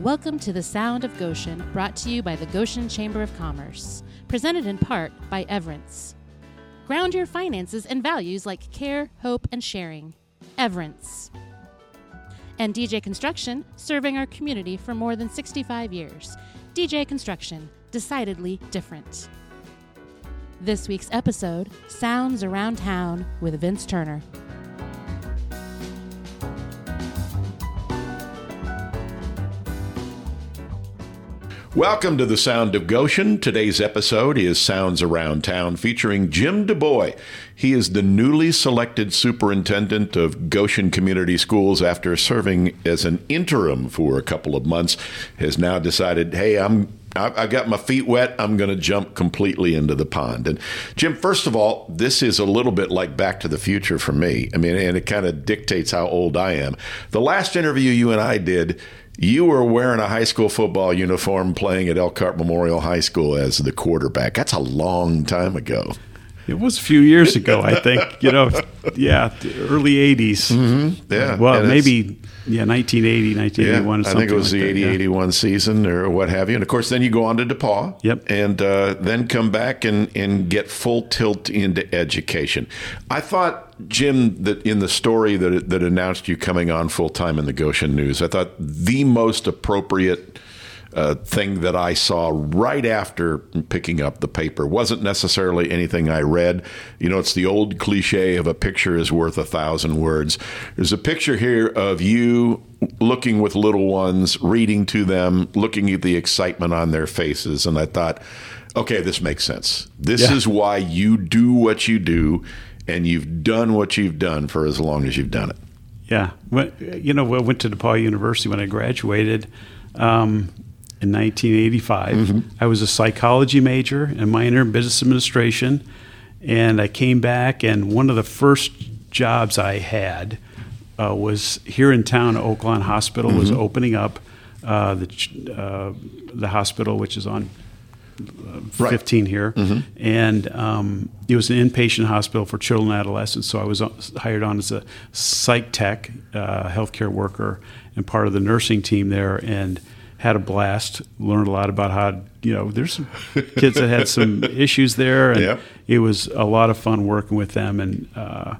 Welcome to the Sound of Goshen, brought to you by the Goshen Chamber of Commerce, presented in part by Everence. Ground your finances and values like care, hope, and sharing. Everence. And DJ Construction, serving our community for more than 65 years. DJ Construction, decidedly different. This week's episode Sounds Around Town with Vince Turner. Welcome to the Sound of Goshen. Today's episode is Sounds Around Town featuring Jim DuBois. He is the newly selected superintendent of Goshen Community Schools after serving as an interim for a couple of months. Has now decided, hey, I'm I, got my feet wet. I'm going to jump completely into the pond. And Jim, first of all, this is a little bit like Back to the Future for me. I mean, and it kind of dictates how old I am. The last interview you and I did, you were wearing a high school football uniform playing at Elkhart Memorial High School as the quarterback. That's a long time ago. It was a few years ago, I think. You know, yeah, early 80s. Mm-hmm. Yeah. Well, And maybe, yeah, 1980, 1981. I think it was something the like 80 that, yeah. 81 season or what have you. And of course, then you go on to DePauw. Yep. And uh, then come back and, and get full tilt into education. I thought, Jim, that in the story that, that announced you coming on full time in the Goshen News, I thought the most appropriate uh, thing that I saw right after picking up the paper wasn't necessarily anything I read. You know, it's the old cliche of a picture is worth a thousand words. There's a picture here of you looking with little ones, reading to them, looking at the excitement on their faces. And I thought, okay, this makes sense. This Yeah. is why you do what you do, and you've done what you've done for as long as you've done it. Yeah. When, you know, I went to DePauw University when I graduated um, in 1985. Mm-hmm. I was a psychology major and minor in business administration. And I came back, and one of the first jobs I had uh, was here in town. Oaklawn Hospital was Mm-hmm. opening up uh, the uh, the hospital, which is on Right. 15 here, and um, it was an inpatient hospital for children and adolescents. So I was hired on as a psych tech, uh, healthcare worker, and part of the nursing team there, and had a blast. Learned a lot about how you know there's some kids that had some issues there, and Yep. it was a lot of fun working with them, and uh,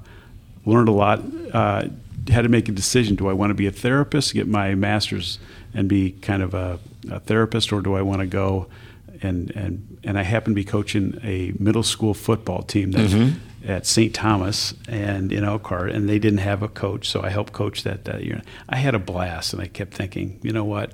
learned a lot. Uh, had to make a decision: do I want to be a therapist, get my master's, and be kind of a, a therapist, or do I want to go and and and I happened to be coaching a middle school football team that's at St. Thomas and in Elkhart, and they didn't have a coach, so I helped coach that that year. I had a blast, and I kept thinking, you know what,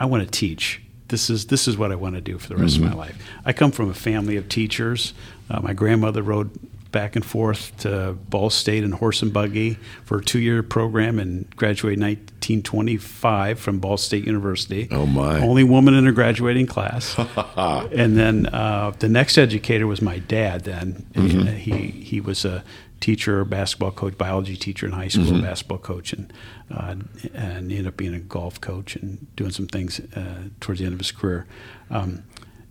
I want to teach. This is this is what I want to do for the rest of my life. I come from a family of teachers. Uh, my grandmother rode back and forth to Ball State and horse and buggy for a two-year program and graduated 1925 from Ball State University. Oh, my. Only woman in her graduating class. and then uh, the next educator was my dad. Then Mm-hmm. he he was a teacher, basketball coach, biology teacher in high school, Mm-hmm. basketball coach, and uh, and ended up being a golf coach and doing some things uh, towards the end of his career. Um,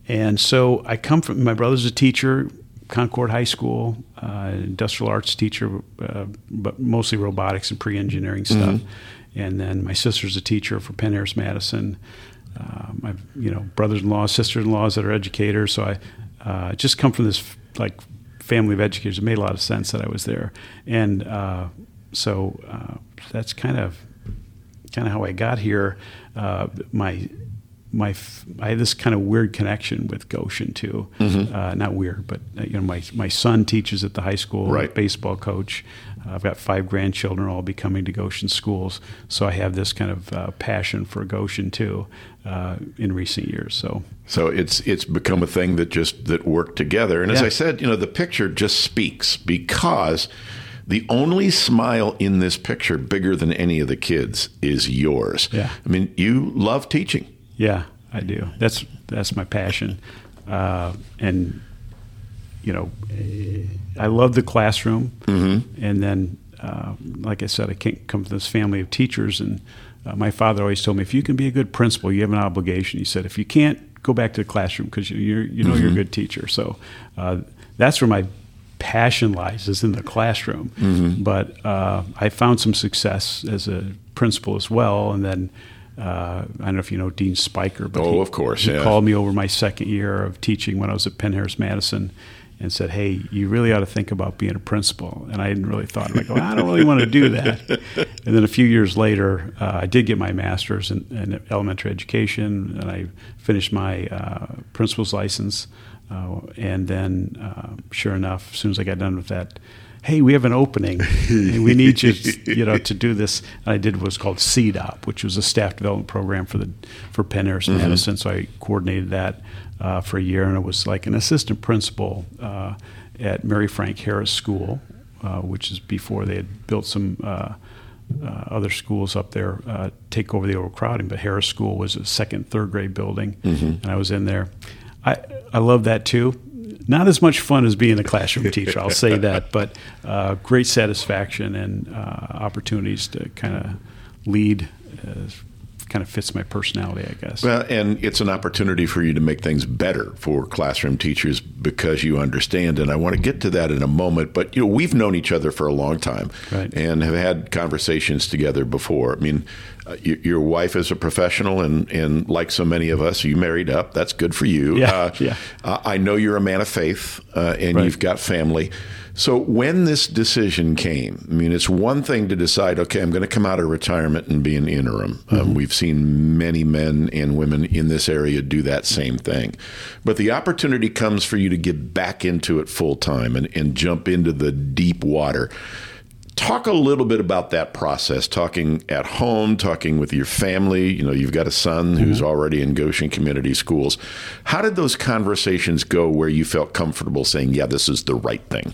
and so I come from my brother's a teacher, Concord High School, uh, industrial arts teacher, uh, but mostly robotics and pre-engineering stuff. And then my sister's a teacher for Penn Harris Madison. Um, I've you know brothers-in-law, sisters-in-laws that are educators. So I uh, just come from this like family of educators. It made a lot of sense that I was there, and uh, so uh, that's kind of kind of how I got here. Uh, my my I have this kind of weird connection with Goshen too. Uh, not weird, but uh, you know my my son teaches at the high school, Right. baseball coach. Uh, I've got five grandchildren all be coming to Goshen schools, so I have this kind of uh, passion for Goshen too uh, in recent years. So So it's it's become a thing that just that worked together. And as I said, you know, the picture just speaks because the only smile in this picture, bigger than any of the kids, is yours. Yeah. I mean, you love teaching. Yeah, I do. That's that's my passion, uh, and you know, I love the classroom. Mm-hmm. And then, uh, like I said, I can't come from this family of teachers, and uh, my father always told me, if you can be a good principal, you have an obligation. He said, if you can't, go back to the classroom because you you're, you know you're a good teacher. So uh, that's where my passion lies is in the classroom. But uh, I found some success as a principal as well, and then Uh, I don't know if you know Dean Spiker, but oh, he, of course, he yeah. called me over my second year of teaching when I was at Penn Harris Madison and said, "Hey, you really ought to think about being a principal." And I hadn't really thought. like, well, I don't really want to do that. And then a few years later, uh, I did get my master's in, in, elementary education, and I finished my uh, principal's license. Uh, and then, uh, sure enough, as soon as I got done with that, hey, we have an opening. we need you, you know, to do this. And I did what was called CDOP, which was a staff development program for the for Penn Harris mm-hmm. So I coordinated that uh, for a year, and it was like an assistant principal uh, at Mary Frank Harris School, uh, which is before they had built some. Uh, uh, other schools up there uh, take over the overcrowding, but Harris School was a second, third grade building, mm-hmm. and I was in there. I I love that too. Not as much fun as being a classroom teacher, I'll say that, but uh, great satisfaction and uh, opportunities to kind of lead kind of fits my personality, I guess. Well, and it's an opportunity for you to make things better for classroom teachers because you understand. And I want to get to that in a moment. But you know, we've known each other for a long time, right. and have had conversations together before. I mean, uh, your wife is a professional, and and like so many of us, you married up. That's good for you. Yeah, uh, yeah. Uh, I know you're a man of faith, uh, and right. you've got family. So when this decision came, I mean, it's one thing to decide, okay, I'm going to come out of retirement and be an interim. Um, mm-hmm. Um, we've seen many men and women in this area do that same thing. But the opportunity comes for you to get back into it full time and, and jump into the deep water. Talk a little bit about that process, talking at home, talking with your family. You know, you've got a son mm-hmm. who's already in Goshen Community Schools. How did those conversations go where you felt comfortable saying, yeah, this is the right thing?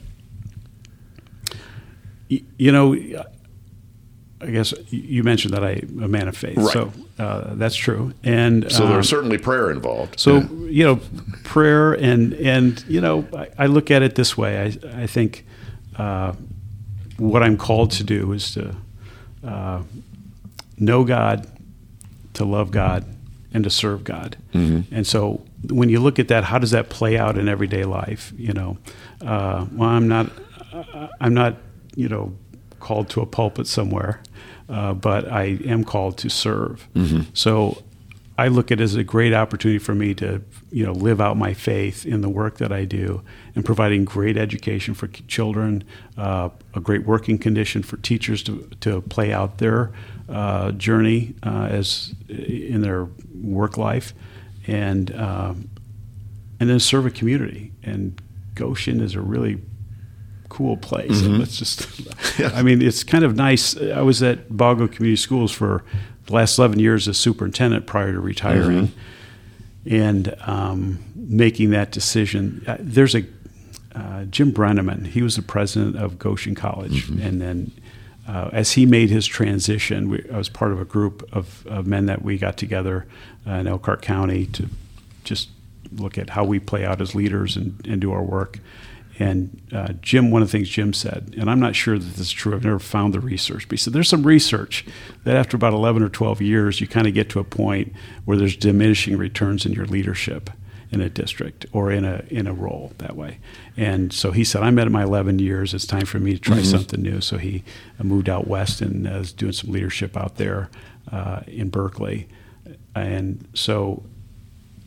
You know, I guess you mentioned that I'm a man of faith, right. so uh, that's true. And so there's um, certainly prayer involved. So yeah. you know, prayer and and you know, I, I, look at it this way. I I think uh, what I'm called to do is to uh, know God, to love God, and to serve God. Mm-hmm. And so when you look at that, how does that play out in everyday life? You know, uh, well, I'm not. I'm not you know, called to a pulpit somewhere, uh, but I am called to serve. Mm-hmm. So I look at it as a great opportunity for me to, you know, live out my faith in the work that I do and providing great education for children, uh, a great working condition for teachers to, to play out their uh, journey uh, as in their work life, and um, and then serve a community. And Goshen is a really cool place. Mm-hmm. It's just, I mean, it's kind of nice. I was at Baugo Community Schools for the last 11 years as superintendent prior to retiring. Mm-hmm. And um, making that decision, uh, there's a uh, Jim Brenneman. He was the president of Goshen College, mm-hmm. and then uh, as he made his transition, we, I was part of a group of, of men that we got together uh, in Elkhart County to just look at how we play out as leaders and, and do our work. And uh, Jim, one of the things Jim said, and I'm not sure that this is true, I've never found the research, but he said there's some research that after about 11 or 12 years, you kind of get to a point where there's diminishing returns in your leadership in a district or in a in a role that way. And so he said, I'm at my 11 years. It's time for me to try mm-hmm. something new. So he uh, moved out west and uh, is doing some leadership out there uh, in Berkeley. And so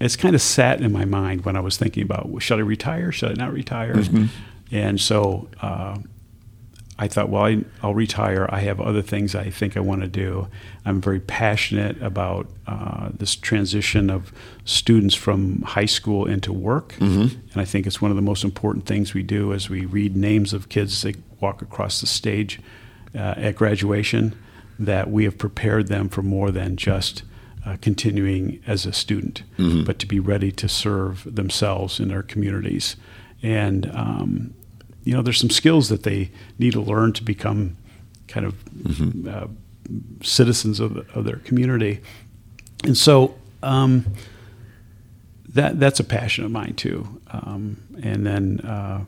it's kind of sat in my mind when I was thinking about well, should I retire? Should I not retire? Mm-hmm. And so uh, I thought, well, I, will retire. I have other things I think I want to do. I'm very passionate about uh, this transition of students from high school into work, mm-hmm. and I think it's one of the most important things we do as we read names of kids that walk across the stage uh, at graduation. That we have prepared them for more than just uh, continuing as a student, mm-hmm. but to be ready to serve themselves in their communities. And, um, you know, there's some skills that they need to learn to become kind of mm-hmm. uh, citizens of, of their community. And so um, that that's a passion of mine too. Um, and then uh,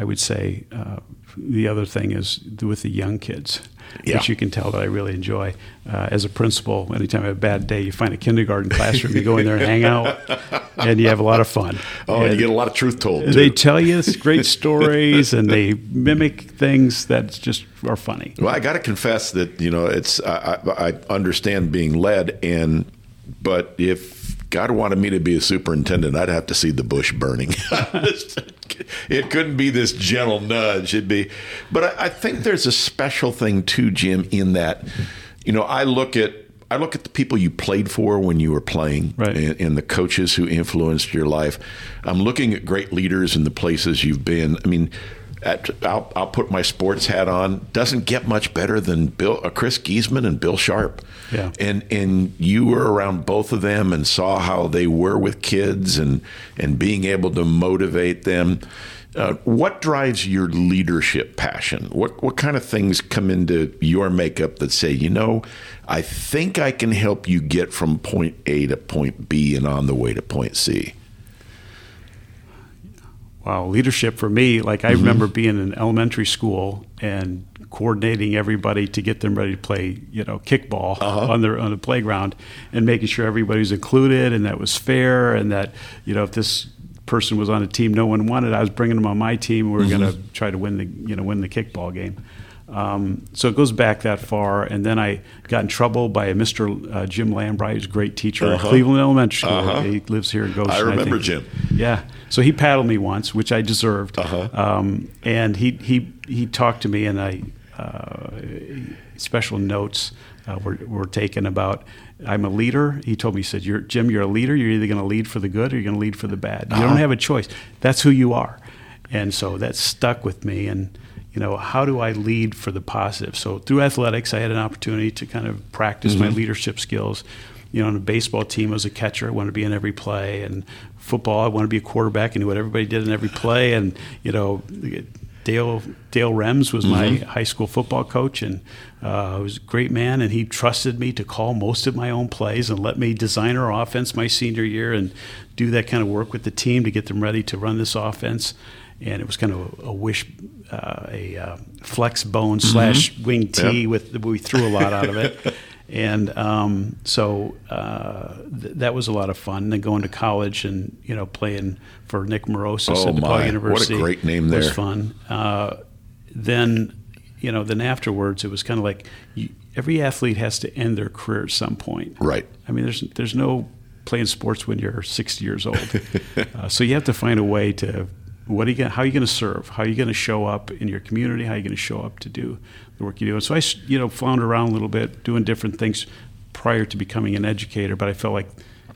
I would say uh, the other thing is with the young kids, Yeah. which you can tell that I really enjoy. Uh, as a principal, anytime I have a bad day, you find a kindergarten classroom, you go in there and hang out, and you have a lot of fun. Oh, and you get a lot of truth told. Too. They tell you great stories, and they mimic things that just are funny. Well, I got to confess that you know it's I, I, I understand being led, and but if God wanted me to be a superintendent, I'd have to see the bush burning. it couldn't be this gentle nudge. It'd be, but I, I think there's a special thing too, Jim, in that you know I look at. I look at the people you played for when you were playing Right. and, and the coaches who influenced your life. I'm looking at great leaders in the places you've been. I mean, at, I'll, I'll put my sports hat on. Doesn't get much better than Bill, uh, Chris Geesaman and Bill Sharp. Yeah. And and you were around both of them and saw how they were with kids and and being able to motivate them. Uh, what drives your leadership passion? What what kind of things come into your makeup that say, you know, I think I can help you get from point A to point B and on the way to point C. Wow, leadership for me, like I mm-hmm. remember being in elementary school and coordinating everybody to get them ready to play, you know, kickball uh-huh. on the on the playground and making sure everybody was included and that was fair and that, you know, if this person was on a team no one wanted, I was bringing them on my team. We were mm-hmm. going to try to win the, you know, win the kickball game. Um, so it goes back that far, and then I got in trouble by a Mr. Uh, Jim Lambright, who's a great teacher at Uh-huh. Cleveland Elementary School. Uh-huh. He lives here in Goshen. I remember think. Jim. Yeah. So he paddled me once, which I deserved. Uh-huh. Um, and he, he, he talked to me, and I uh, special notes uh, were, were taken about I'm a leader. He told me, he said, you're, Jim, you're a leader. You're either going to lead for the good or you're going to lead for the bad. You Uh-huh. don't have a choice. That's who you are. And so that stuck with me. And, you know, how do I lead for the positive? So through athletics, I had an opportunity to kind of practice my leadership skills. You know, on a baseball team, I was a catcher. I wanted to be in every play. And football, I wanted to be a quarterback and do what everybody did in every play. And, you know, Dale Dale Rems was my high school football coach, and uh, he was a great man. And he trusted me to call most of my own plays and let me design our offense my senior year and do that kind of work with the team to get them ready to run this offense. And it was kind of a, a wish, uh, a uh, flex bone slash wing T Yeah. with we threw a lot out of it. And um, so uh, th- that was a lot of fun. Then going to college and you know playing for Nick Mourouzis Oh, at DePauw my. What a great name there, Was fun. Uh, then you know then afterwards it was kind of like you, every athlete has to end their career at some point. Right. I mean, there's there's no playing sports when you're 60 years old. uh, so you have to find a way to what are you gonna, how are you going to serve? How are you going to show up in your community? How are you going to show up to do the work you do? And so I, you know floundered around a little bit doing different things prior to becoming an educator, but I felt like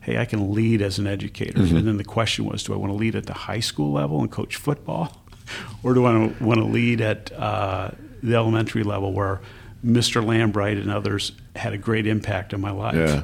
hey, I can lead as an educator. And then the question was, do I want to lead at the high school level and coach football, or do I want to lead at uh, the elementary level where Mr. Lambright and others had a great impact on my life? Yeah.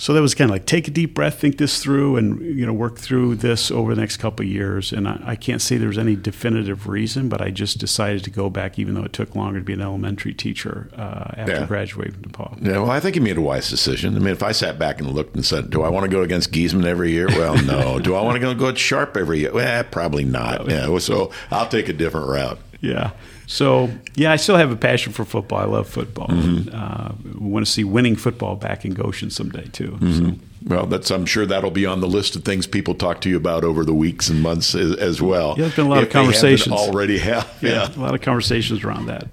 So that was kind of like take a deep breath, think this through, and you know work through this over the next couple of years. And I, I can't say there's any definitive reason, but I just decided to go back, even though it took longer to be an elementary teacher uh, after Yeah. graduating from DePauw. Yeah, well, I think he made a wise decision. I mean, if I sat back and looked and said, "Do I want to go against Geesaman every year?" Well, no. Do I want to go go at Sharp every year? Well, probably not. Yeah, so I'll take a different route. Yeah. So yeah, I still have a passion for football. I love football. Mm-hmm. And, uh, want to see winning football back in Goshen someday too. Mm-hmm. So. Well, that's I'm sure that'll be on the list of things people talk to you about over the weeks and months as, as well. Yeah, there's been a lot of If they conversations. already have. yeah, a lot of conversations around that.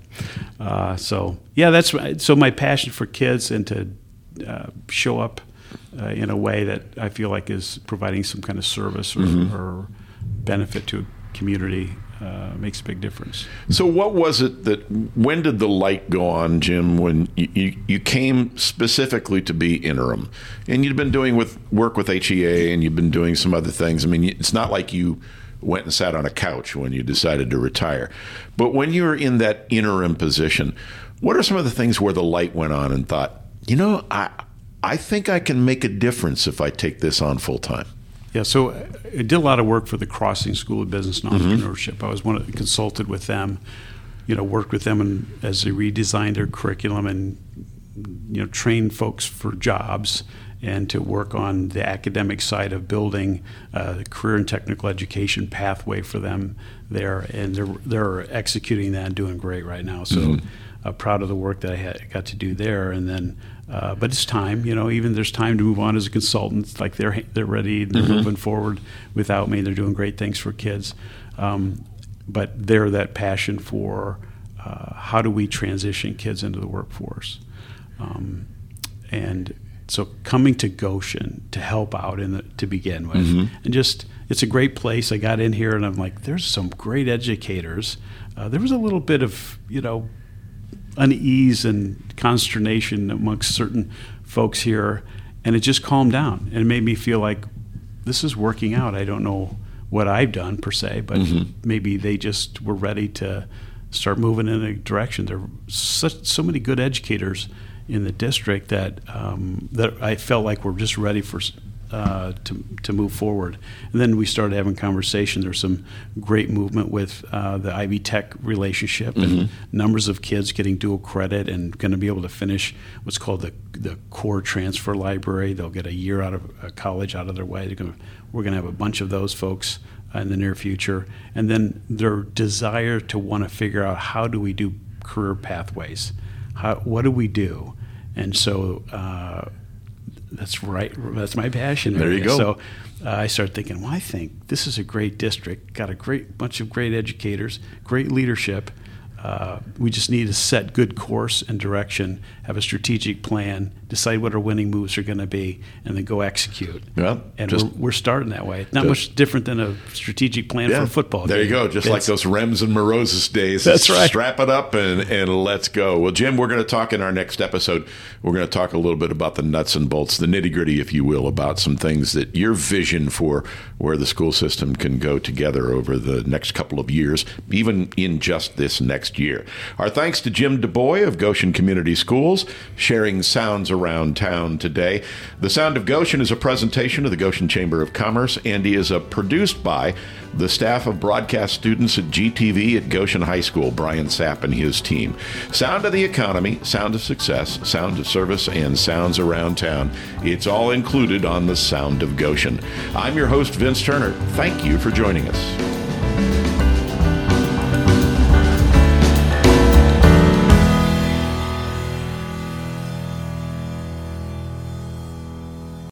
Uh, so yeah, that's so my passion for kids and to uh, show up uh, in a way that I feel like is providing some kind of service or, or benefit to a community uh, makes a big difference. So, what was it that? When did the light go on, Jim? When you, you, you came specifically to be interim, and you'd been doing with work with HEA, and you've been doing some other things. I mean, it's not like you went and sat on a couch when you decided to retire. But when you were in that interim position, what are some of the things where the light went on and thought, you know, I I think I can make a difference if I take this on full time. Yeah, so I did a lot of work for the Crossing School of Business and Entrepreneurship. I was one of, consulted with them, you know, worked with them and as they redesigned their curriculum and you know trained folks for jobs and to work on the academic side of building a career and technical education pathway for them there. And they're, they're executing that and doing great right now. So mm-hmm. uh, proud of the work that I had, got to do there. And then, uh, but it's time, you know, even there's time to move on as a consultant. Like they're, they're ready, they're mm-hmm. moving forward without me. They're doing great things for kids. Um, but they're that passion for uh, how do we transition kids into the workforce. Um, and so coming to Goshen to help out in the, to begin with, mm-hmm. and just it's a great place. I got in here and I'm like, there's some great educators. Uh, there was a little bit of you know unease and consternation amongst certain folks here, and it just calmed down and it made me feel like this is working out. I don't know what I've done per se, but mm-hmm. maybe they just were ready to start moving in a direction. There are such so many good educators in the district that um, that I felt like we're just ready for uh, to to move forward. And then we started having conversations. There's some great movement with uh, the Ivy Tech relationship mm-hmm. and numbers of kids getting dual credit and going to be able to finish what's called the the core transfer library. They'll get a year out of college out of their way. Gonna, we're going to have a bunch of those folks in the near future, and then their desire to want to figure out how do we do career pathways. How, what do we do? And so uh, that's right. That's my passion. There you go. So uh, I started thinking, well, I think this is a great district, got a great bunch of great educators, great leadership. Uh, we just need to set good course and direction, have a strategic plan, decide what our winning moves are going to be, and then go execute. Yeah, and we're, we're, starting that way. Not much different than a strategic plan yeah, for football. There game. you go. Just it's, like those Rems and Mourouzis days. That's right. Strap it up and, and let's go. Well, Jim, we're going to talk in our next episode. We're going to talk a little bit about the nuts and bolts, the nitty gritty, if you will, about some things that your vision for where the school system can go together over the next couple of years, even in just this next year. Our thanks to Jim DuBois of Goshen Community Schools, sharing sounds around town today. The Sound of Goshen is a presentation of the Goshen Chamber of Commerce and is uh, produced by the staff of broadcast students at GTV at Goshen High School, Brian Sapp and his team. Sound of the economy, sound of success, sound of service, and sounds around town. It's all included on the Sound of Goshen. I'm your host, Vince Turner. Thank you for joining us.